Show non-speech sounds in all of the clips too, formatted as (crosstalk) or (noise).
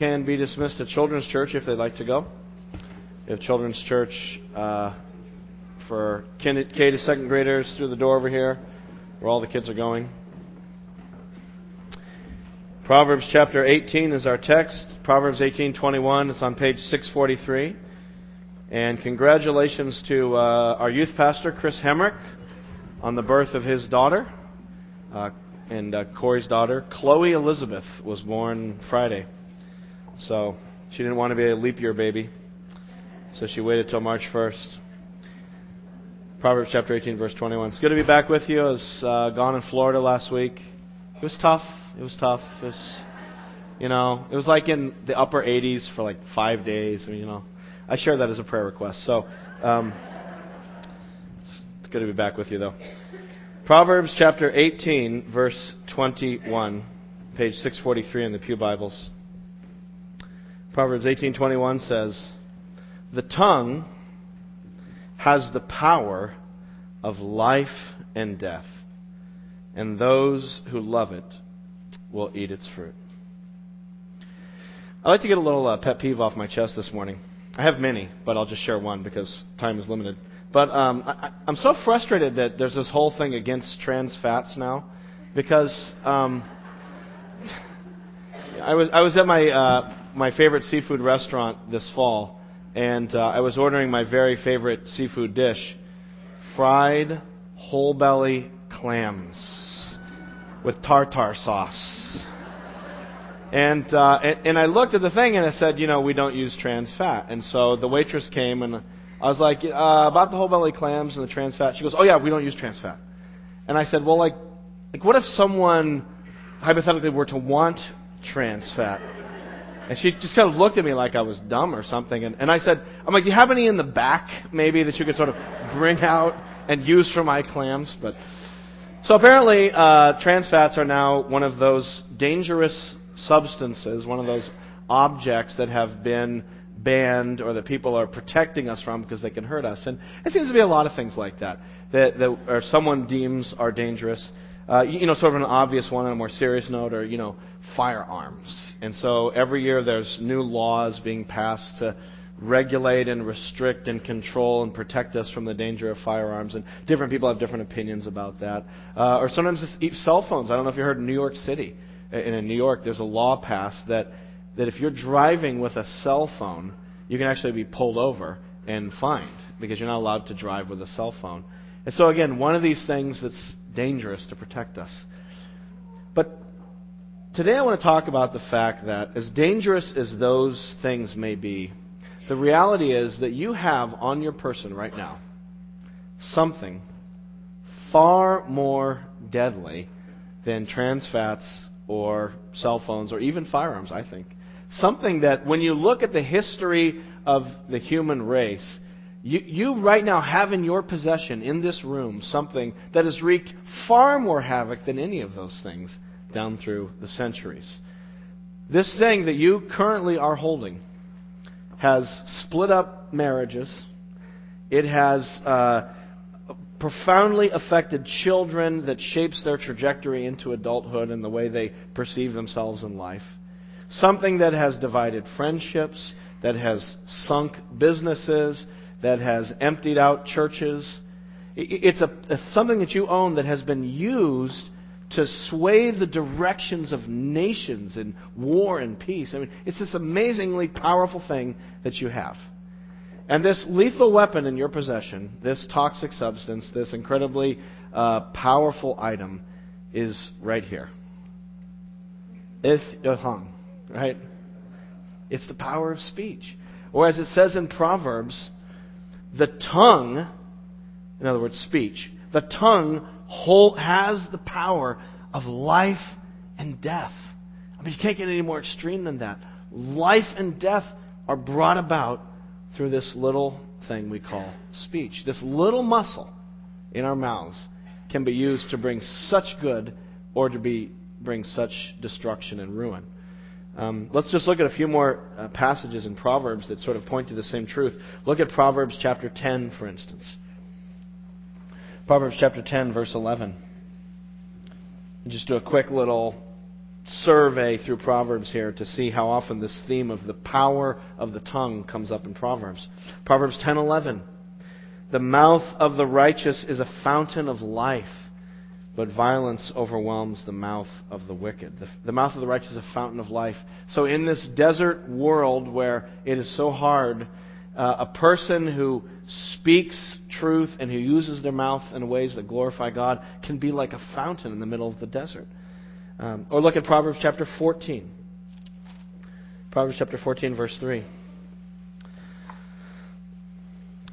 can be dismissed to Children's Church if they'd like to go. Have Children's Church uh, for K to second graders through the door over here, where all the kids are going. Proverbs chapter 18 is our text. Proverbs 18:21. It's on page 643. And congratulations to uh, our youth pastor Chris Hemrick on the birth of his daughter. Uh, and uh, Corey's daughter, Chloe Elizabeth, was born Friday. So she didn't want to be a leap year baby. So she waited till March 1st. Proverbs chapter 18, verse 21. It's good to be back with you. I was uh, gone in Florida last week. It was tough. It was tough. It was, you know, it was like in the upper 80s for like five days. I mean, you know, I share that as a prayer request. So um, it's, it's good to be back with you, though. Proverbs chapter 18, verse 21, page 643 in the Pew Bibles. Proverbs 18:21 says, "The tongue has the power of life and death, and those who love it will eat its fruit." I'd like to get a little uh, pet peeve off my chest this morning. I have many, but I'll just share one because time is limited. But um, I, I'm so frustrated that there's this whole thing against trans fats now, because um, I was I was at my uh, my favorite seafood restaurant this fall, and uh, I was ordering my very favorite seafood dish fried whole belly clams with tartar sauce. And, uh, and, and I looked at the thing and I said, you know, we don't use trans fat. And so the waitress came and I was like, uh, about the whole belly clams and the trans fat. She goes, oh yeah, we don't use trans fat. And I said, well, like, like what if someone hypothetically were to want trans fat? And she just kind of looked at me like I was dumb or something. And, and I said, I'm like, do you have any in the back maybe that you could sort of bring out and use for my clams? But so apparently, uh, trans fats are now one of those dangerous substances, one of those objects that have been banned or that people are protecting us from because they can hurt us. And it seems to be a lot of things like that that, that or someone deems are dangerous. Uh, you know, sort of an obvious one on a more serious note, are, you know, firearms. And so every year there's new laws being passed to regulate and restrict and control and protect us from the danger of firearms. And different people have different opinions about that. Uh, or sometimes it's cell phones. I don't know if you heard in New York City. In New York, there's a law passed that, that if you're driving with a cell phone, you can actually be pulled over and fined because you're not allowed to drive with a cell phone. And so, again, one of these things that's dangerous to protect us. But Today I want to talk about the fact that, as dangerous as those things may be, the reality is that you have on your person right now something far more deadly than trans fats or cell phones or even firearms, I think. Something that, when you look at the history of the human race, you, you, right now have in your possession, in this room, something that has wreaked far more havoc than any of those things down through the centuries. This thing that you currently are holding has split up marriages. It has uh, profoundly affected children that shapes their trajectory into adulthood and the way they perceive themselves in life. Something that has divided friendships, that has sunk businesses, that has emptied out churches. It's a, something that you own that has been used to sway the directions of nations in war and peace. I mean, it's this amazingly powerful thing that you have. And this lethal weapon in your possession, this toxic substance, this incredibly uh, powerful item, is right here. If hung, right? It's the power of speech. Or as it says in Proverbs, the tongue, in other words, speech, the tongue hold, has the power of life and death. I mean, you can't get any more extreme than that. Life and death are brought about through this little thing we call speech. This little muscle in our mouths can be used to bring such good or to be, bring such destruction and ruin. Um, let's just look at a few more uh, passages in Proverbs that sort of point to the same truth. Look at Proverbs chapter 10, for instance. Proverbs chapter 10, verse 11. And just do a quick little survey through Proverbs here to see how often this theme of the power of the tongue comes up in Proverbs. Proverbs 10:11. The mouth of the righteous is a fountain of life, but violence overwhelms the mouth of the wicked. The, the mouth of the righteous is a fountain of life. So in this desert world where it is so hard, uh, a person who speaks truth and who uses their mouth in ways that glorify God can be like a fountain in the middle of the desert. Um, or look at Proverbs chapter 14. Proverbs chapter 14, verse 3.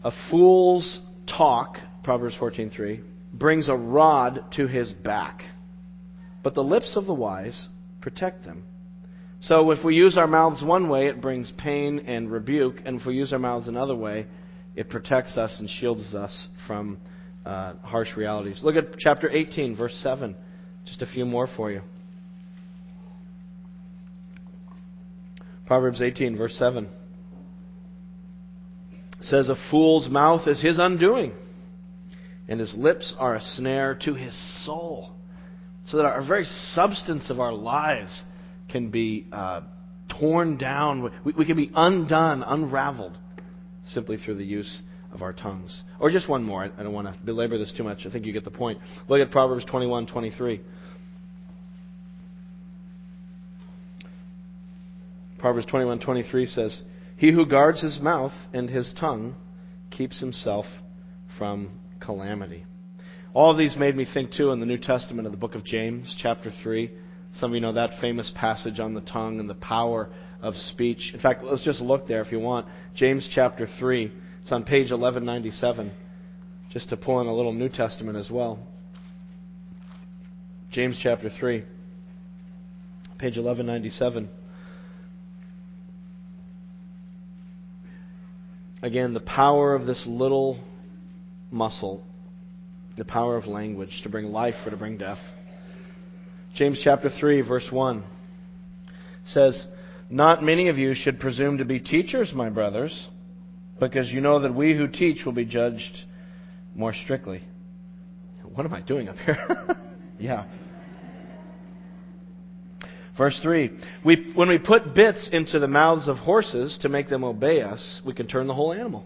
A fool's talk, Proverbs 14:3, brings a rod to his back, but the lips of the wise protect them. So if we use our mouths one way, it brings pain and rebuke, and if we use our mouths another way, it protects us and shields us from uh, harsh realities. Look at chapter 18, verse 7. Just a few more for you. Proverbs 18, verse 7 says, A fool's mouth is his undoing, and his lips are a snare to his soul. So that our very substance of our lives can be uh, torn down. We, we can be undone, unraveled, simply through the use of our tongues. Or just one more. I, I don't want to belabor this too much. I think you get the point. Look at Proverbs 21 23. Proverbs 21:23 says, "He who guards his mouth and his tongue keeps himself from calamity." All of these made me think too in the New Testament of the book of James, chapter 3. Some of you know that famous passage on the tongue and the power of speech. In fact, let's just look there if you want. James chapter 3. It's on page 1197, just to pull in a little New Testament as well. James chapter 3, page 1197. Again, the power of this little muscle, the power of language to bring life or to bring death. James chapter 3, verse 1 says, Not many of you should presume to be teachers, my brothers, because you know that we who teach will be judged more strictly. What am I doing up here? (laughs) yeah. Verse 3 we, When we put bits into the mouths of horses to make them obey us, we can turn the whole animal.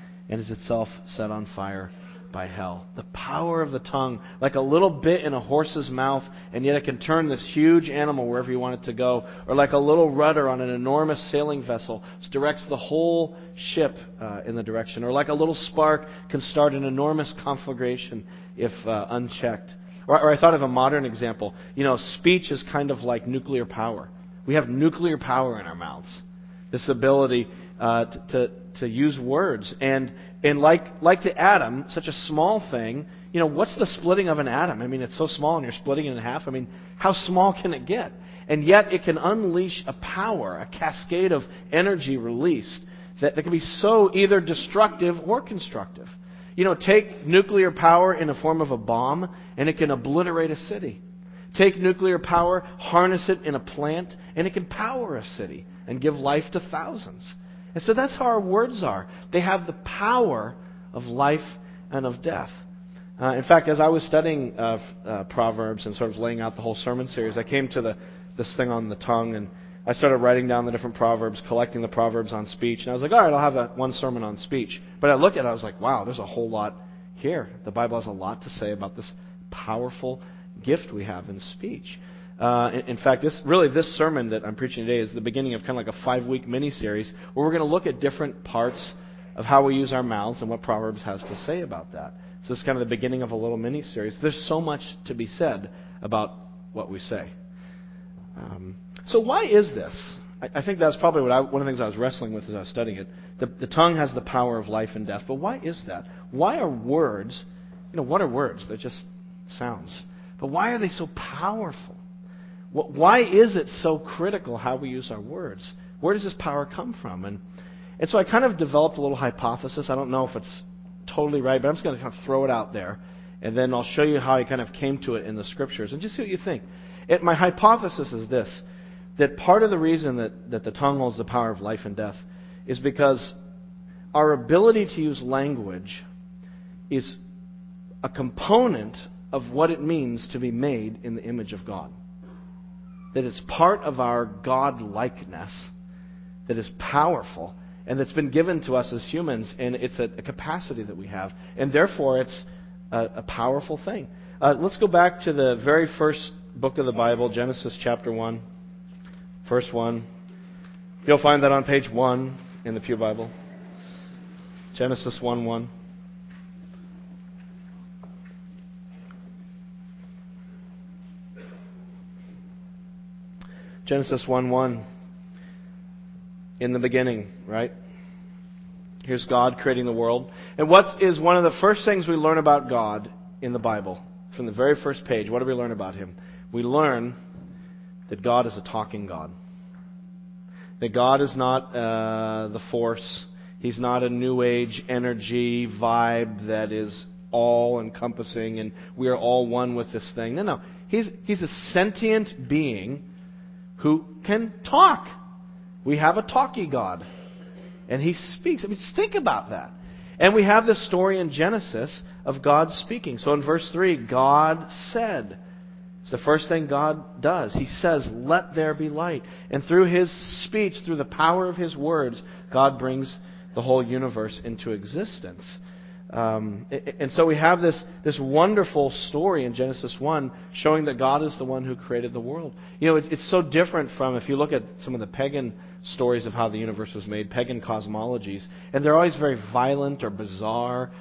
and is itself set on fire by hell. The power of the tongue, like a little bit in a horse's mouth, and yet it can turn this huge animal wherever you want it to go, or like a little rudder on an enormous sailing vessel, directs the whole ship uh, in the direction, or like a little spark can start an enormous conflagration if uh, unchecked. Or, or I thought of a modern example. You know, speech is kind of like nuclear power. We have nuclear power in our mouths. This ability uh, to, to, to use words. And, and like, like the atom, such a small thing, you know, what's the splitting of an atom? I mean, it's so small and you're splitting it in half. I mean, how small can it get? And yet it can unleash a power, a cascade of energy released that, that can be so either destructive or constructive. You know, take nuclear power in the form of a bomb, and it can obliterate a city. Take nuclear power, harness it in a plant, and it can power a city and give life to thousands. And so that's how our words are. They have the power of life and of death. Uh, in fact, as I was studying uh, uh, Proverbs and sort of laying out the whole sermon series, I came to the, this thing on the tongue, and I started writing down the different proverbs, collecting the proverbs on speech, and I was like, all right, I'll have a, one sermon on speech. But I looked at it, I was like, wow, there's a whole lot here. The Bible has a lot to say about this powerful gift we have in speech. Uh, in, in, fact, this really this sermon that I'm preaching today is the beginning of kind of like a five week mini series where we're going to look at different parts of how we use our mouths and what Proverbs has to say about that. So it's kind of the beginning of a little mini series. There's so much to be said about what we say. Um, so why is this? I, I think that's probably what I, one of the things I was wrestling with as I was studying it. The, the tongue has the power of life and death, but why is that? Why are words, you know, what are words? They're just sounds. But why are they so powerful? Why is it so critical how we use our words? Where does this power come from? And, and so I kind of developed a little hypothesis. I don't know if it's totally right, but I'm just going to kind of throw it out there. And then I'll show you how I kind of came to it in the scriptures and just see what you think. It, my hypothesis is this that part of the reason that, that the tongue holds the power of life and death is because our ability to use language is a component of what it means to be made in the image of God. That it's part of our God likeness that is powerful and that's been given to us as humans, and it's a, a capacity that we have. And therefore, it's a, a powerful thing. Uh, let's go back to the very first book of the Bible, Genesis chapter 1, verse 1. You'll find that on page 1 in the Pew Bible. Genesis 1 1. Genesis 1 1. In the beginning, right? Here's God creating the world. And what is one of the first things we learn about God in the Bible? From the very first page, what do we learn about Him? We learn that God is a talking God. That God is not uh, the force. He's not a new age energy vibe that is all encompassing and we are all one with this thing. No, no. He's, he's a sentient being who can talk. We have a talky God. And he speaks. I mean, just think about that. And we have this story in Genesis of God speaking. So in verse 3, God said. It's the first thing God does. He says, Let there be light. And through his speech, through the power of his words, God brings the whole universe into existence. Um, and so we have this, this wonderful story in Genesis 1 showing that God is the one who created the world. You know, it's, it's so different from, if you look at some of the pagan stories of how the universe was made, pagan cosmologies, and they're always very violent or bizarre.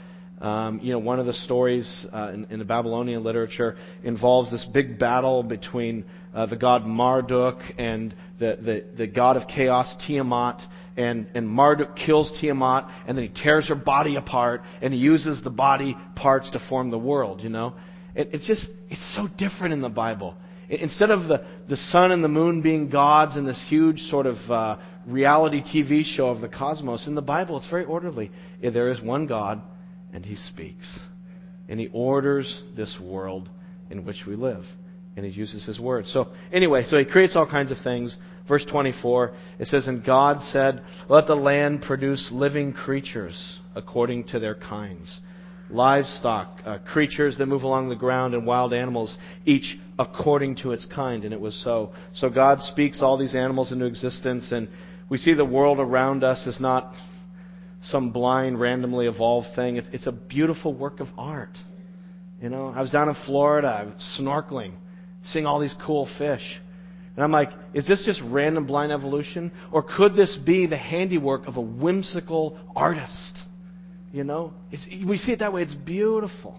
Um, you know, one of the stories uh, in, in, the Babylonian literature involves this big battle between uh, the god Marduk and the, the, the god of chaos, Tiamat and, and Marduk kills Tiamat, and then he tears her body apart, and he uses the body parts to form the world, you know? It, it's just, it's so different in the Bible. Instead of the, the sun and the moon being gods and this huge sort of uh, reality TV show of the cosmos, in the Bible it's very orderly. There is one God, and he speaks. And he orders this world in which we live. And he uses his words. So, anyway, so he creates all kinds of things. Verse 24, it says, And God said, Let the land produce living creatures according to their kinds, livestock, uh, creatures that move along the ground, and wild animals, each according to its kind. And it was so. So God speaks all these animals into existence, and we see the world around us is not some blind, randomly evolved thing. It's, it's a beautiful work of art. You know, I was down in Florida, I was snorkeling, seeing all these cool fish. And I'm like, is this just random blind evolution? Or could this be the handiwork of a whimsical artist? You know? It's, we see it that way. It's beautiful.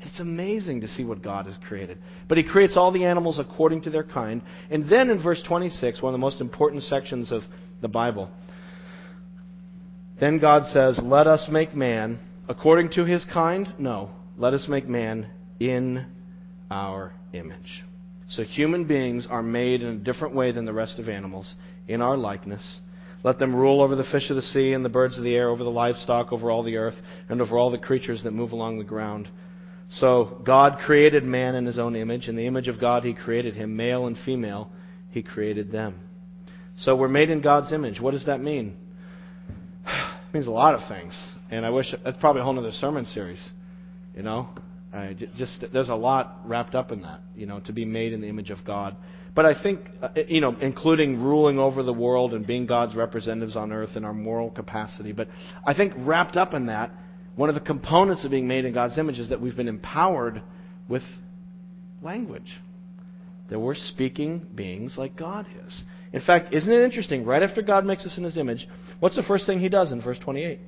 It's amazing to see what God has created. But He creates all the animals according to their kind. And then in verse 26, one of the most important sections of the Bible, then God says, Let us make man according to his kind? No. Let us make man in our image. So human beings are made in a different way than the rest of animals, in our likeness. Let them rule over the fish of the sea and the birds of the air, over the livestock, over all the earth, and over all the creatures that move along the ground. So God created man in his own image. In the image of God, he created him. Male and female, he created them. So we're made in God's image. What does that mean? (sighs) It means a lot of things. And I wish that's probably a whole other sermon series. You know? Just there's a lot wrapped up in that, you know, to be made in the image of God. But I think, uh, you know, including ruling over the world and being God's representatives on earth in our moral capacity. But I think wrapped up in that, one of the components of being made in God's image is that we've been empowered with language. That we're speaking beings like God is. In fact, isn't it interesting? Right after God makes us in His image, what's the first thing He does in verse 28?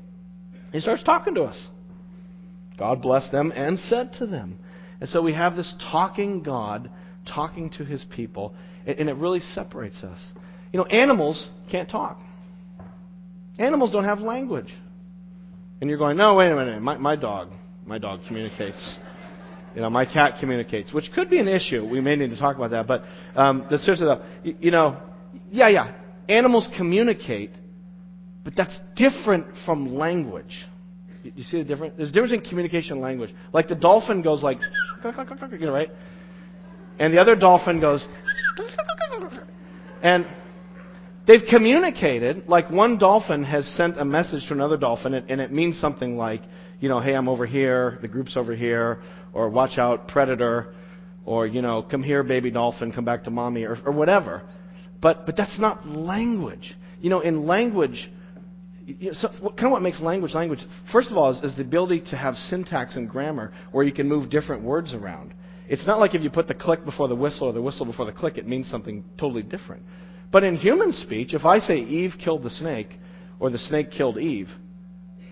He starts talking to us. God blessed them and said to them. And so we have this talking God talking to his people, and it really separates us. You know, animals can't talk. Animals don't have language. And you're going, no, wait a minute, my, my dog, my dog communicates. You know, my cat communicates, which could be an issue. We may need to talk about that. But um, the seriously though, you, you know, yeah, yeah, animals communicate, but that's different from language. You, see the difference? There's a difference in communication language. Like the dolphin goes like, you know, right? And the other dolphin goes, and they've communicated. Like one dolphin has sent a message to another dolphin, and it means something like, you know, hey, I'm over here, the group's over here, or watch out, predator, or, you know, come here, baby dolphin, come back to mommy, or, or whatever. But, but that's not language. You know, in language, you know, so kind of what makes language language, first of all, is, is the ability to have syntax and grammar where you can move different words around. It's not like if you put the click before the whistle or the whistle before the click, it means something totally different. But in human speech, if I say Eve killed the snake, or the snake killed Eve,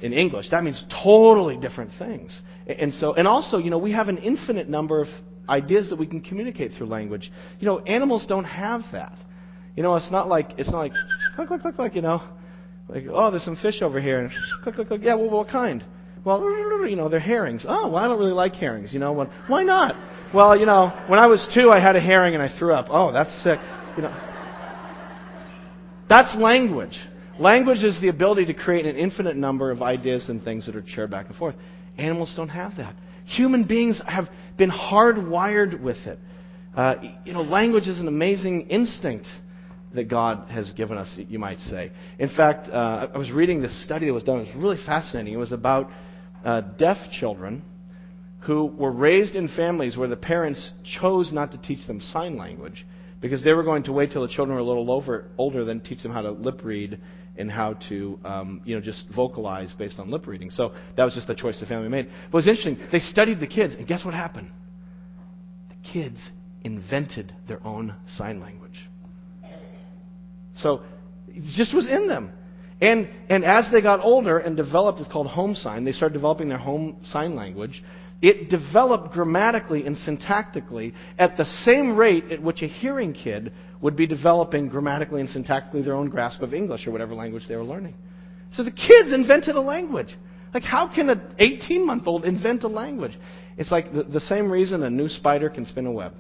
in English, that means totally different things. And so, and also, you know, we have an infinite number of ideas that we can communicate through language. You know, animals don't have that. You know, it's not like it's not like click click click click. You know, like oh, there's some fish over here, and (laughs) click click click. Yeah, well, what kind? Well, (laughs) you know, they're herrings. Oh, well, I don't really like herrings. You know, well, why not? Well, you know, when I was two, I had a herring and I threw up. Oh, that's sick. You know, that's language. Language is the ability to create an infinite number of ideas and things that are shared back and forth. Animals don't have that. Human beings have been hardwired with it. Uh, you know, language is an amazing instinct that God has given us, you might say. In fact, uh, I was reading this study that was done. It was really fascinating. It was about uh, deaf children who were raised in families where the parents chose not to teach them sign language because they were going to wait till the children were a little over, older, then teach them how to lip read and how to, um, you know, just vocalize based on lip reading. So that was just the choice the family made. But it was interesting. They studied the kids, and guess what happened? The kids invented their own sign language. So it just was in them. And, and as they got older and developed, it's called home sign, they started developing their home sign language. It developed grammatically and syntactically at the same rate at which a hearing kid would be developing grammatically and syntactically their own grasp of English or whatever language they were learning. So the kids invented a language. Like, how can an 18 month old invent a language? It's like the, the, same reason a new spider can spin a web,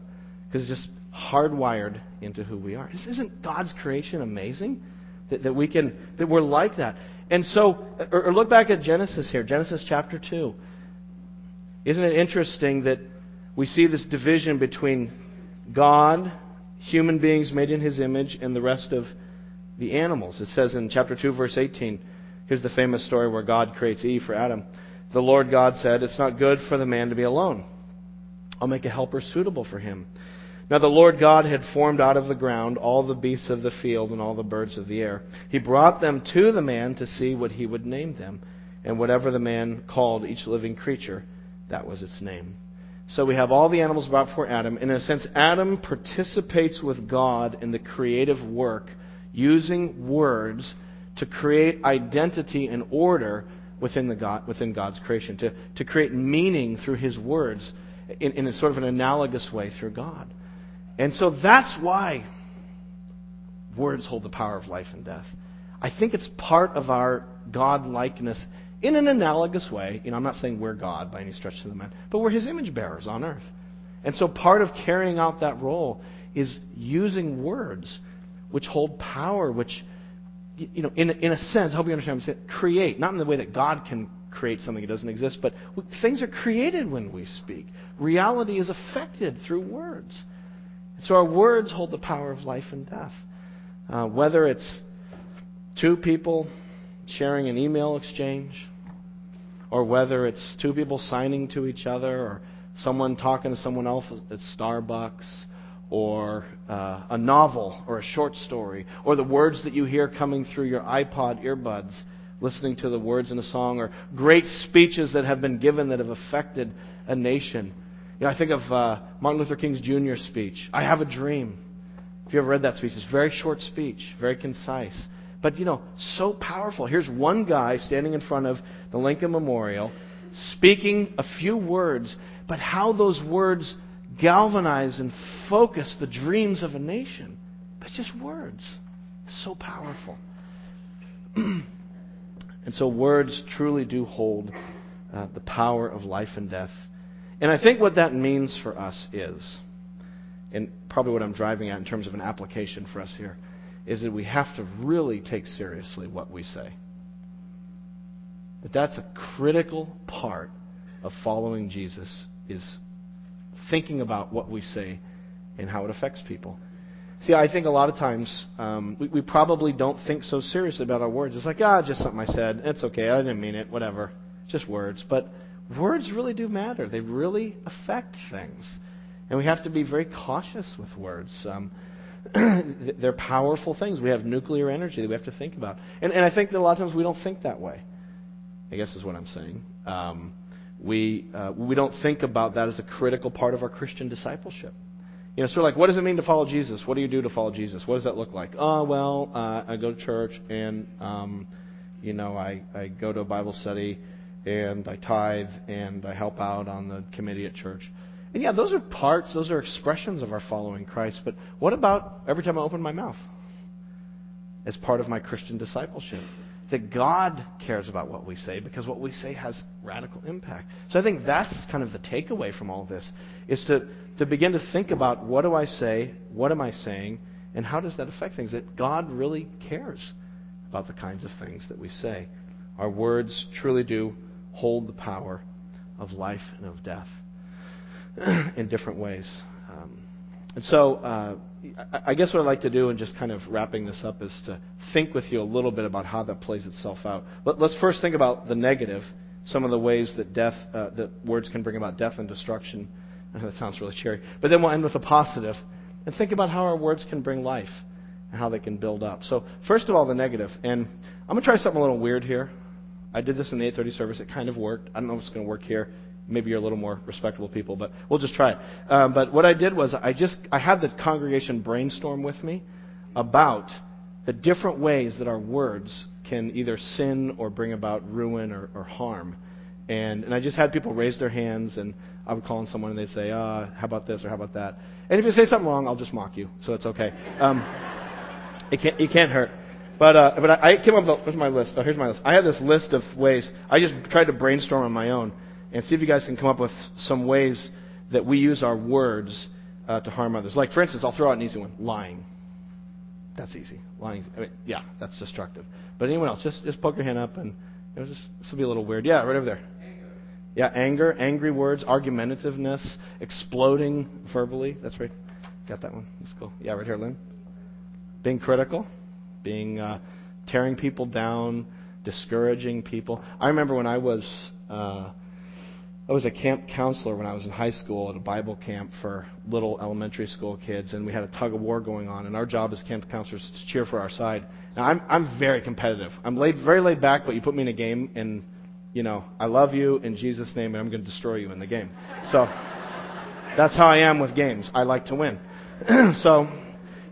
because it's just hardwired into who we are. Isn't God's creation amazing? That, that we can, that we're like that. And so, or, or look back at Genesis here, Genesis chapter 2. Isn't it interesting that we see this division between God, human beings made in his image, and the rest of the animals? It says in chapter 2, verse 18, here's the famous story where God creates Eve for Adam. The Lord God said, It's not good for the man to be alone. I'll make a helper suitable for him. Now the Lord God had formed out of the ground all the beasts of the field and all the birds of the air. He brought them to the man to see what he would name them. And whatever the man called each living creature, that was its name. So we have all the animals brought before Adam. In a sense, Adam participates with God in the creative work, using words to create identity and order within, the God, within God's creation, to, to create meaning through his words in, in a sort of an analogous way through God. And so that's why words hold the power of life and death. I think it's part of our God likeness in an analogous way. You know, I'm not saying we're God by any stretch of the man, but we're His image bearers on earth. And so part of carrying out that role is using words which hold power, which, you know, in, in a sense, I hope you understand, what I'm saying, create. Not in the way that God can create something that doesn't exist, but things are created when we speak. Reality is affected through words. So our words hold the power of life and death. Uh, whether it's two people sharing an email exchange, or whether it's two people signing to each other, or someone talking to someone else at Starbucks, or uh, a novel, or a short story, or the words that you hear coming through your iPod earbuds, listening to the words in a song, or great speeches that have been given that have affected a nation. You know, I think of uh, Martin Luther King's Jr. speech, I Have a Dream. If you ever read that speech, it's a very short speech, very concise. But, you know, so powerful. Here's one guy standing in front of the Lincoln Memorial, speaking a few words, but how those words galvanize and focus the dreams of a nation. It's just words. It's so powerful. (clears throat) and so words truly do hold uh, the power of life and death. And I think what that means for us is, and probably what I'm driving at in terms of an application for us here, is that we have to really take seriously what we say. That that's a critical part of following Jesus is thinking about what we say and how it affects people. See, I think a lot of times um, we, we probably don't think so seriously about our words. It's like, ah, just something I said. It's okay. I didn't mean it. Whatever. Just words. But words really do matter. They really affect things. And we have to be very cautious with words. Um, (clears throat) they're powerful things. We have nuclear energy that we have to think about. And, and I think that a lot of times we don't think that way. I guess is what I'm saying. Um, we, uh, we don't think about that as a critical part of our Christian discipleship. You know, sort of like, what does it mean to follow Jesus? What do you do to follow Jesus? What does that look like? Oh, well, uh, I go to church and, um, you know, I, I go to a Bible study and I tithe and I help out on the committee at church. And yeah, those are parts, those are expressions of our following Christ. But what about every time I open my mouth as part of my Christian discipleship? That God cares about what we say because what we say has radical impact. So I think that's kind of the takeaway from all this is to, to begin to think about what do I say, what am I saying, and how does that affect things? That God really cares about the kinds of things that we say. Our words truly do hold the power of life and of death (clears throat) in different ways. Um, and so, uh, I guess what I'd like to do, and just kind of wrapping this up, is to think with you a little bit about how that plays itself out. But let's first think about the negative, some of the ways that death, uh, that words can bring about death and destruction. (laughs) that sounds really cheery. But then we'll end with a positive, and think about how our words can bring life and how they can build up. So, first of all, the negative, and I'm going to try something a little weird here. I did this in the 8:30 service. It kind of worked. I don't know if it's going to work here. Maybe you're a little more respectable people, but we'll just try it. Um, but what I did was I just I had the congregation brainstorm with me about the different ways that our words can either sin or bring about ruin or, or harm. And, and I just had people raise their hands, and I would call on someone, and they'd say, uh, "How about this?" or "How about that?" And if you say something wrong, I'll just mock you, so it's okay. Um, it can't it can't hurt. But uh, but I, I came up with my list. Oh, here's my list. I had this list of ways. I just tried to brainstorm on my own and see if you guys can come up with some ways that we use our words uh, to harm others. Like for instance, I'll throw out an easy one: lying. That's easy. Lying. I mean, yeah, that's destructive. But anyone else, just just poke your hand up and you know, just this will be a little weird. Yeah, right over there. Yeah, anger, angry words, argumentativeness, exploding verbally. That's right. Got that one. That's cool. Yeah, right here, Lynn. Being critical being uh, tearing people down, discouraging people. I remember when I was uh, I was a camp counselor when I was in high school at a Bible camp for little elementary school kids, and we had a tug of war going on. And our job as camp counselors is to cheer for our side. Now I'm I'm very competitive. I'm laid very laid back, but you put me in a game, and you know I love you in Jesus' name, and I'm going to destroy you in the game. So that's how I am with games. I like to win. (clears throat) so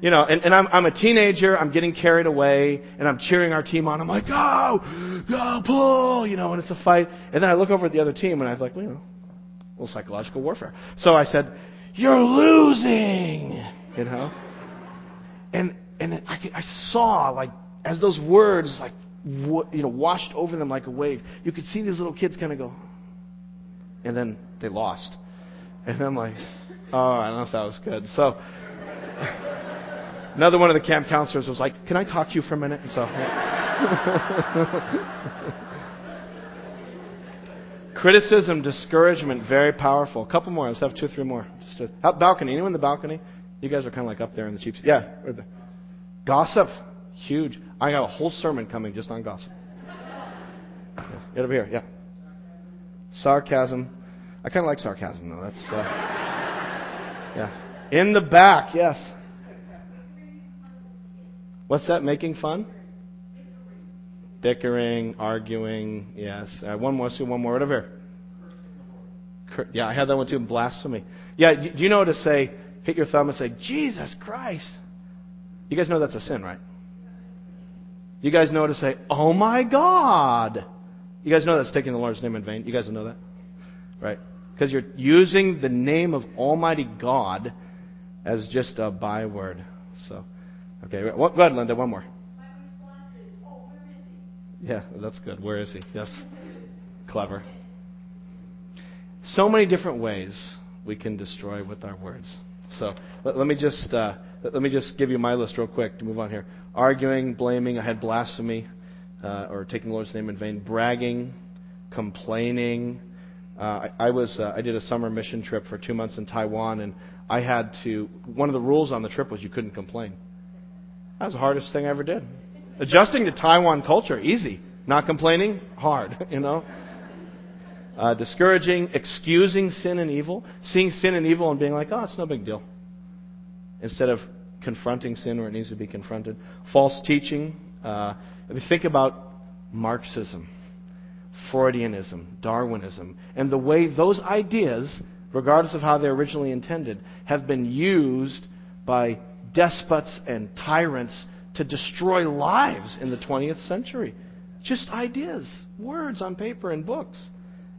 you know, and, and I'm, I'm a teenager, I'm getting carried away, and I'm cheering our team on. I'm like, go, go, pull, you know, and it's a fight. And then I look over at the other team, and I was like, well, you know, a little psychological warfare. So I said, you're losing, you know. And and I, I saw like as those words like you know washed over them like a wave, you could see these little kids kind of go, and then they lost. And I'm like, oh, I don't know if that was good. So. Another one of the camp counselors was like, Can I talk to you for a minute? And so. (laughs) Criticism, discouragement, very powerful. A couple more. Let's have two, three more. Just a, balcony. Anyone in the balcony? You guys are kind of like up there in the cheap. Yeah. Right Gossip, huge. I got a whole sermon coming just on gossip. Get over here. Yeah. Sarcasm. I kind of like sarcasm though. That's. Uh, yeah. In the back. Yes. What's that? Making fun? Bickering, arguing. Yes. Uh, one more. See one more. Whatever. Yeah, I had that one too. Blasphemy. Yeah. Do you know to say? Hit your thumb and say, Jesus Christ. You guys know that's a sin, right? You guys know to say, Oh my God. You guys know that's taking the Lord's name in vain. You guys know that, right? Because you're using the name of Almighty God as just a byword. So. Okay, go ahead, Linda. One more. Yeah, that's good. Where is he? Yes. (laughs) Clever. so many different ways we can destroy with our words. So let, let me just uh, let me just give you my list real quick to move on here. Arguing, blaming. I had blasphemy uh, or taking the Lord's name in vain. Bragging, complaining. Uh, I, I was uh, I did a summer mission trip for two months in Taiwan, and I had to. One of the rules on the trip was you couldn't complain. That was the hardest thing I ever did. Adjusting to Taiwan culture, easy. Not complaining, hard. (laughs) You know uh, discouraging, excusing sin and evil, seeing sin and evil and being like, oh, it's no big deal, instead of confronting sin where it needs to be confronted. False teaching. Uh, if you think about Marxism, Freudianism, Darwinism, and the way those ideas, regardless of how they're originally intended, have been used by despots and tyrants to destroy lives in the 20th century. Just ideas, words on paper and books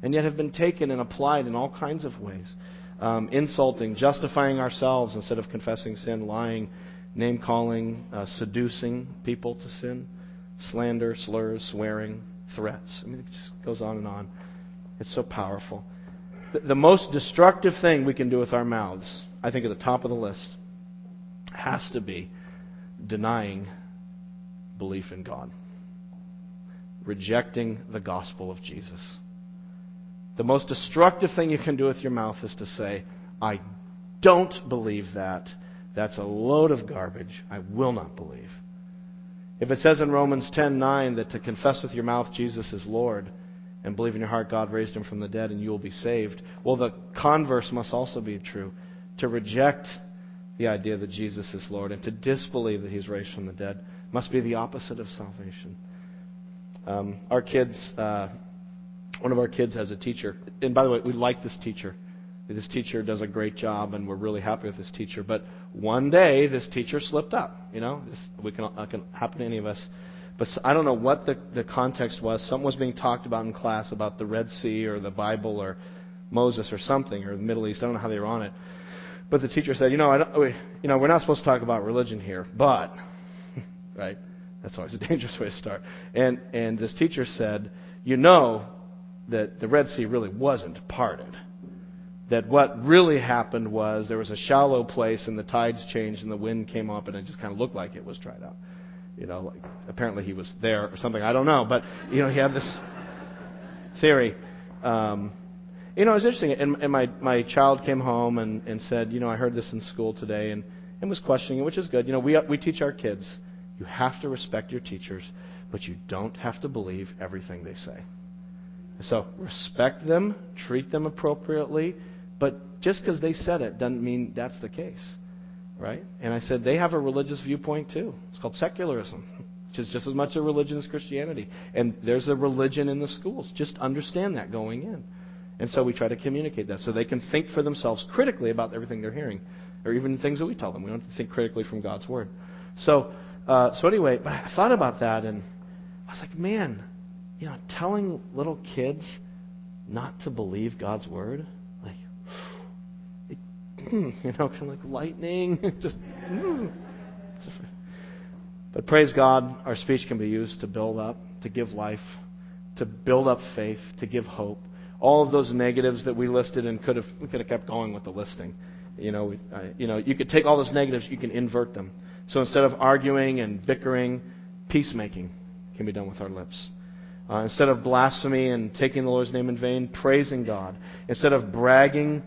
and yet have been taken and applied in all kinds of ways. Um, insulting, justifying ourselves instead of confessing sin, lying, name calling, uh, seducing people to sin, slander, slurs, swearing, threats. I mean, it just goes on and on. It's so powerful. The, the most destructive thing we can do with our mouths, I think at the top of the list, has to be denying belief in God, rejecting the gospel of Jesus. The most destructive thing you can do with your mouth is to say, I don't believe that. That's a load of garbage. I will not believe. If it says in Romans 10:9 that to confess with your mouth Jesus is Lord and believe in your heart God raised him from the dead and you will be saved, well the converse must also be true. To reject the idea that Jesus is Lord and to disbelieve that he's raised from the dead must be the opposite of salvation. Um, our kids uh, one of our kids has a teacher. And by the way, we like this teacher. This teacher does a great job, and we're really happy with this teacher. But one day, this teacher slipped up. You know, we can, it can happen to any of us. But I don't know what the, the context was. Something was being talked about in class about the Red Sea or the Bible or Moses or something or the Middle East. I don't know how they were on it. But the teacher said, you know, I we, you know, we're not supposed to talk about religion here, but, (laughs) right? That's always a dangerous way to start. And and this teacher said, you know, that the Red Sea really wasn't parted. That what really happened was there was a shallow place and the tides changed and the wind came up and it just kind of looked like it was dried out. You know, like apparently he was there or something. I don't know, but you know he had this theory. Um, you know, it was interesting. And, and my my child came home and, and said, you know, I heard this in school today and, and was questioning it, which is good. You know, we we teach our kids you have to respect your teachers, but you don't have to believe everything they say. So respect them, treat them appropriately, but just because they said it doesn't mean that's the case. Right? And I said, they have a religious viewpoint too. It's called secularism, (laughs) which is just as much a religion as Christianity. And there's a religion in the schools. Just understand that going in. And so we try to communicate that so they can think for themselves critically about everything they're hearing, or even things that we tell them. We don't have to think critically from God's Word. So, uh, so anyway, but I thought about that and I was like, man, you know, telling little kids not to believe God's word, like, it, (clears throat) you know, kind of like lightning, (laughs) just. But praise God, our speech can be used to build up, to give life, to build up faith, to give hope. All of those negatives that we listed and could have we could have kept going with the listing. You know, we, I, you know, you could take all those negatives, you can invert them. So instead of arguing and bickering, peacemaking can be done with our lips. Uh, instead of blasphemy and taking the Lord's name in vain, praising God. Instead of bragging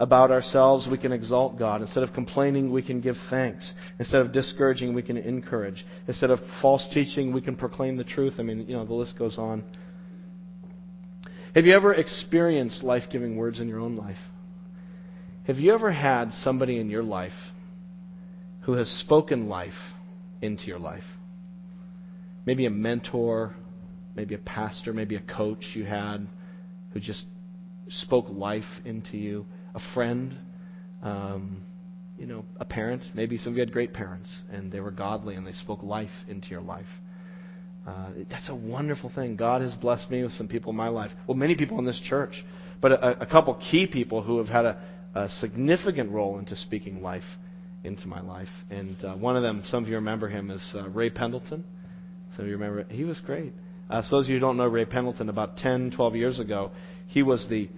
about ourselves, we can exalt God. Instead of complaining, we can give thanks. Instead of discouraging, we can encourage. Instead of false teaching, we can proclaim the truth. I mean, you know, the list goes on. Have you ever experienced life giving words in your own life? Have you ever had somebody in your life who has spoken life into your life? Maybe a mentor, maybe a pastor, maybe a coach you had who just spoke life into you, a friend, um, you know, a parent. Maybe some of you had great parents and they were godly and they spoke life into your life. Uh, that's a wonderful thing. God has blessed me with some people in my life. Well, many people in this church, but a, a couple key people who have had a, a, significant role into speaking life into my life. And uh, one of them, some of you remember him, is uh, Ray Pendleton. Some of you remember he was great. Uh, so those of you who don't know Ray Pendleton, about 10, 12 years ago, he was the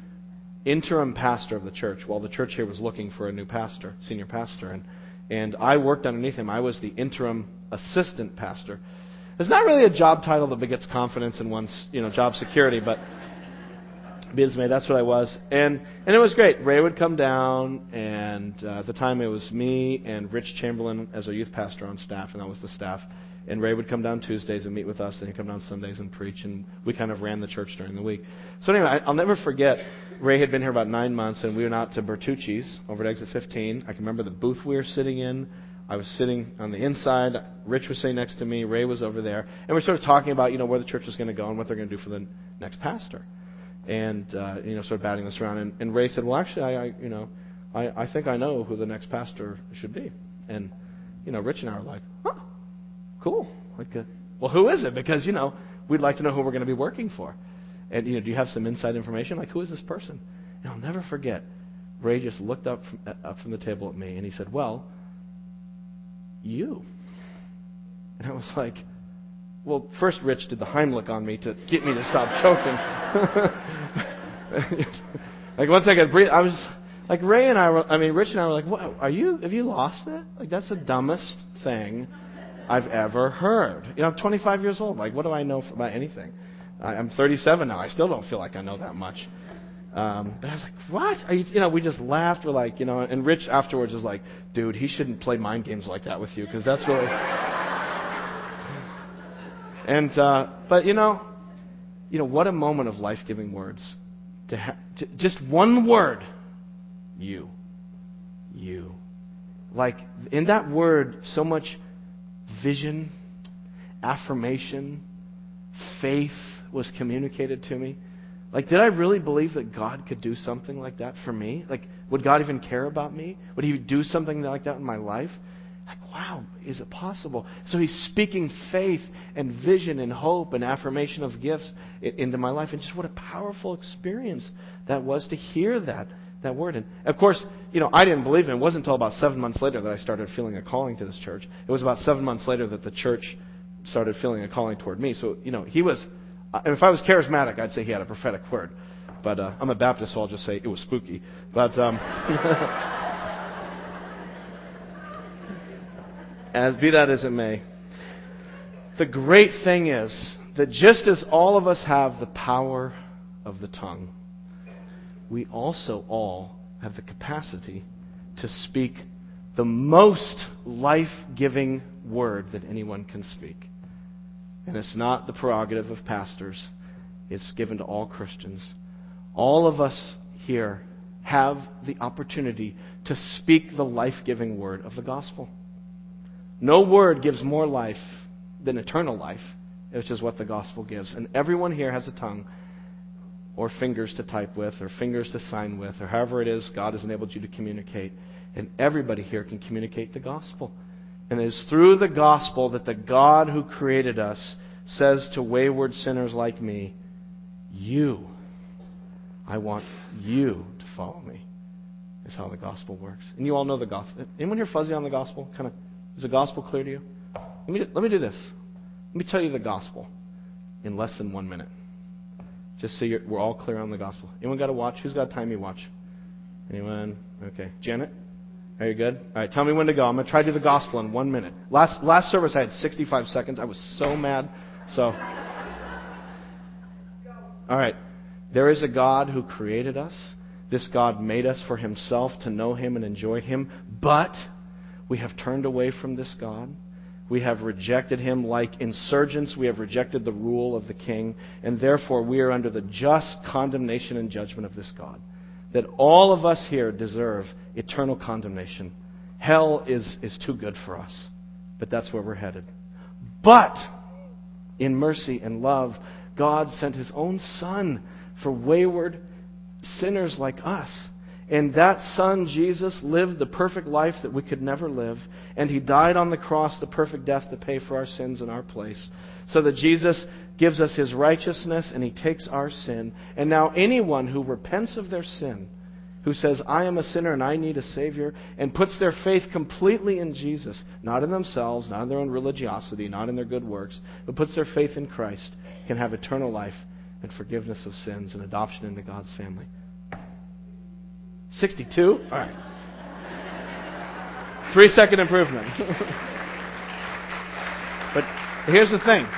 interim pastor of the church while the church here was looking for a new pastor, senior pastor. And, and I worked underneath him. I was the interim assistant pastor. It's not really a job title that begets confidence in one's you know, job security, but Bismay, that's what I was. And, and it was great. Ray would come down, and uh, at the time it was me and Rich Chamberlain as our youth pastor on staff, and that was the staff. And Ray would come down Tuesdays and meet with us, and he'd come down Sundays and preach, and we kind of ran the church during the week. So anyway, I'll never forget, Ray had been here about nine months, and we went out to Bertucci's over at exit 15. I can remember the booth we were sitting in. I was sitting on the inside. Rich was sitting next to me. Ray was over there, and we we're sort of talking about you know where the church was going to go and what they're going to do for the next pastor and uh, you know, sort of batting this around. And, and Ray said, "Well, actually, I, I you know, I, I think I know who the next pastor should be." And you know, Rich and I were like, "Huh, cool." Like, uh, well, who is it? Because you know, we'd like to know who we're going to be working for. And you know, do you have some inside information? Like, who is this person? And I'll never forget. Ray just looked up from, uh, up from the table at me and he said, "Well, you." And I was like, well, first Rich did the Heimlich on me to get me to stop choking. (laughs) like once I could breathe, I was like Ray and I were. I mean, Rich and I were like, "What? Are you? Have you lost it? Like that's the dumbest thing I've ever heard." You know, I'm 25 years old. Like, what do I know about anything? I'm 37 now. I still don't feel like I know that much. Um, but I was like, "What? Are you?" You know, we just laughed. We're like, you know, and Rich afterwards was like, "Dude, he shouldn't play mind games like that with you because that's really." (laughs) And uh, but you know, you know what a moment of life-giving words. To ha- just one word, you, you. Like in that word, so much vision, affirmation, faith was communicated to me. Like, did I really believe that God could do something like that for me? Like, would God even care about me? Would He do something like that in my life? Like, wow, is it possible? So he's speaking faith and vision and hope and affirmation of gifts into my life. And just what a powerful experience that was to hear that, that word. And of course, you know, I didn't believe it. It wasn't until about seven months later that I started feeling a calling to this church. It was about seven months later that the church started feeling a calling toward me. So, you know, he was, if I was charismatic, I'd say he had a prophetic word. But uh, I'm a Baptist, so I'll just say it was spooky. But, um, (laughs) As be that as it may, the great thing is that just as all of us have the power of the tongue, we also all have the capacity to speak the most life giving word that anyone can speak. And it's not the prerogative of pastors, it's given to all Christians. All of us here have the opportunity to speak the life giving word of the gospel. No word gives more life than eternal life, which is what the gospel gives. And everyone here has a tongue or fingers to type with or fingers to sign with or however it is God has enabled you to communicate. And everybody here can communicate the gospel. And it is through the gospel that the God who created us says to wayward sinners like me, You, I want you to follow me. Is how the gospel works. And you all know the gospel. Anyone here fuzzy on the gospel? Kind of is the gospel clear to you? Let me, let me do this. Let me tell you the gospel in less than one minute. Just so we're all clear on the gospel. Anyone got a watch? Who's got time you watch? Anyone? Okay. Janet? Are you good? All right, tell me when to go. I'm going to try to do the gospel in one minute. Last, last service, I had 65 seconds. I was so mad. So. All right. There is a God who created us. This God made us for himself to know him and enjoy him. But we have turned away from this God. We have rejected him like insurgents. We have rejected the rule of the king. And therefore, we are under the just condemnation and judgment of this God. That all of us here deserve eternal condemnation. Hell is, is too good for us. But that's where we're headed. But, in mercy and love, God sent his own Son for wayward sinners like us and that Son, Jesus, lived the perfect life that we could never live. And He died on the cross the perfect death to pay for our sins in our place. So that Jesus gives us His righteousness and He takes our sin. And now anyone who repents of their sin, who says, I am a sinner and I need a Savior, and puts their faith completely in Jesus, not in themselves, not in their own religiosity, not in their good works, but puts their faith in Christ, can have eternal life and forgiveness of sins and adoption into God's family. 62? All right. Three second improvement. (laughs) but here's the thing.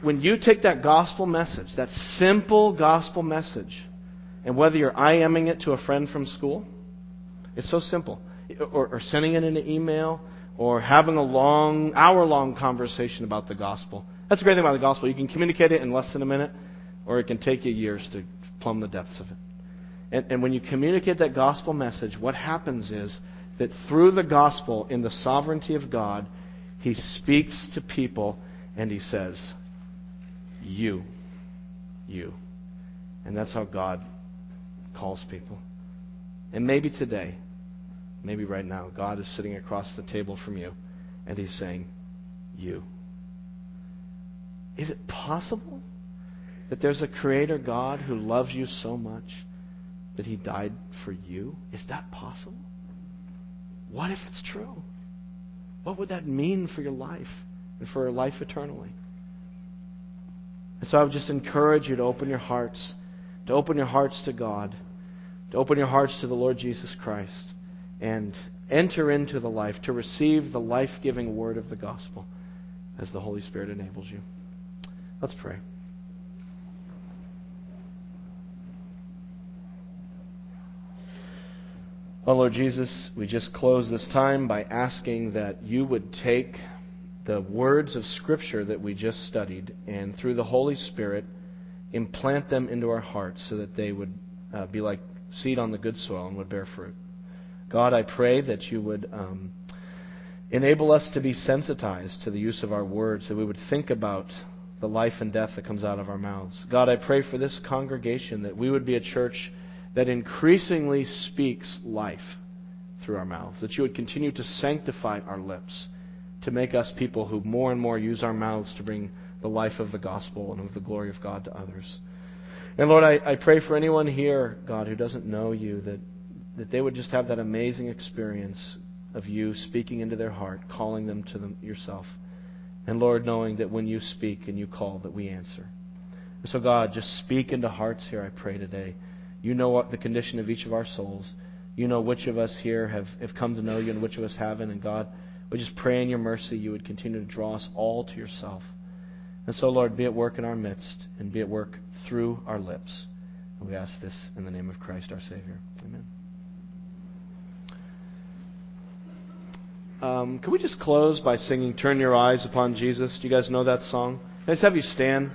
When you take that gospel message, that simple gospel message, and whether you're IMing it to a friend from school, it's so simple. Or, or sending it in an email, or having a long, hour long conversation about the gospel. That's the great thing about the gospel. You can communicate it in less than a minute, or it can take you years to plumb the depths of it. And, and when you communicate that gospel message, what happens is that through the gospel, in the sovereignty of God, He speaks to people and He says, You. You. And that's how God calls people. And maybe today, maybe right now, God is sitting across the table from you and He's saying, You. Is it possible that there's a creator God who loves you so much that he died for you? Is that possible? What if it's true? What would that mean for your life and for your life eternally? And so I would just encourage you to open your hearts, to open your hearts to God, to open your hearts to the Lord Jesus Christ, and enter into the life, to receive the life giving word of the gospel as the Holy Spirit enables you. Let's pray. Oh, Lord Jesus, we just close this time by asking that you would take the words of Scripture that we just studied and through the Holy Spirit implant them into our hearts so that they would uh, be like seed on the good soil and would bear fruit. God, I pray that you would um, enable us to be sensitized to the use of our words, that we would think about the life and death that comes out of our mouths. God, I pray for this congregation that we would be a church that increasingly speaks life through our mouths, that you would continue to sanctify our lips, to make us people who more and more use our mouths to bring the life of the gospel and of the glory of God to others. And Lord, I, I pray for anyone here, God, who doesn't know you, that, that they would just have that amazing experience of you speaking into their heart, calling them to them yourself. And Lord, knowing that when you speak and you call, that we answer. And so, God, just speak into hearts here, I pray today. You know what the condition of each of our souls. You know which of us here have, have come to know you and which of us haven't. And God, we just pray in your mercy you would continue to draw us all to yourself. And so, Lord, be at work in our midst and be at work through our lips. We ask this in the name of Christ our Savior. Amen. Um, can we just close by singing Turn Your Eyes Upon Jesus? Do you guys know that song? Just have you stand?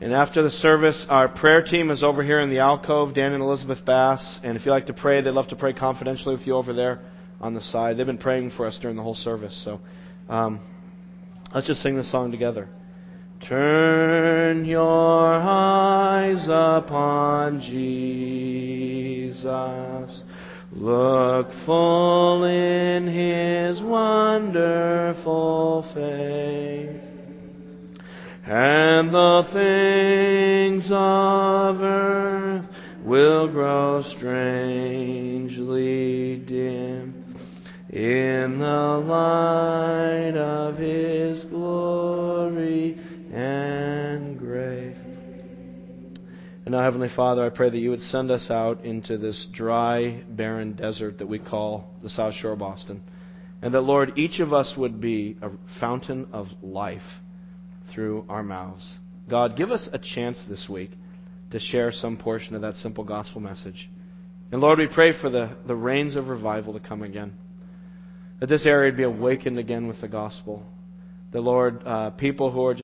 And after the service, our prayer team is over here in the alcove, Dan and Elizabeth Bass. And if you'd like to pray, they'd love to pray confidentially with you over there on the side. They've been praying for us during the whole service. So um, let's just sing this song together. Turn your eyes upon Jesus. Look full in his wonderful face and the things of earth will grow strangely dim in the light of His glory and grace. And now, Heavenly Father, I pray that you would send us out into this dry, barren desert that we call the South Shore of Boston. And that, Lord, each of us would be a fountain of life through our mouths. God, give us a chance this week to share some portion of that simple gospel message. And Lord, we pray for the, the rains of revival to come again. That this area would be awakened again with the gospel. The Lord, uh, people who are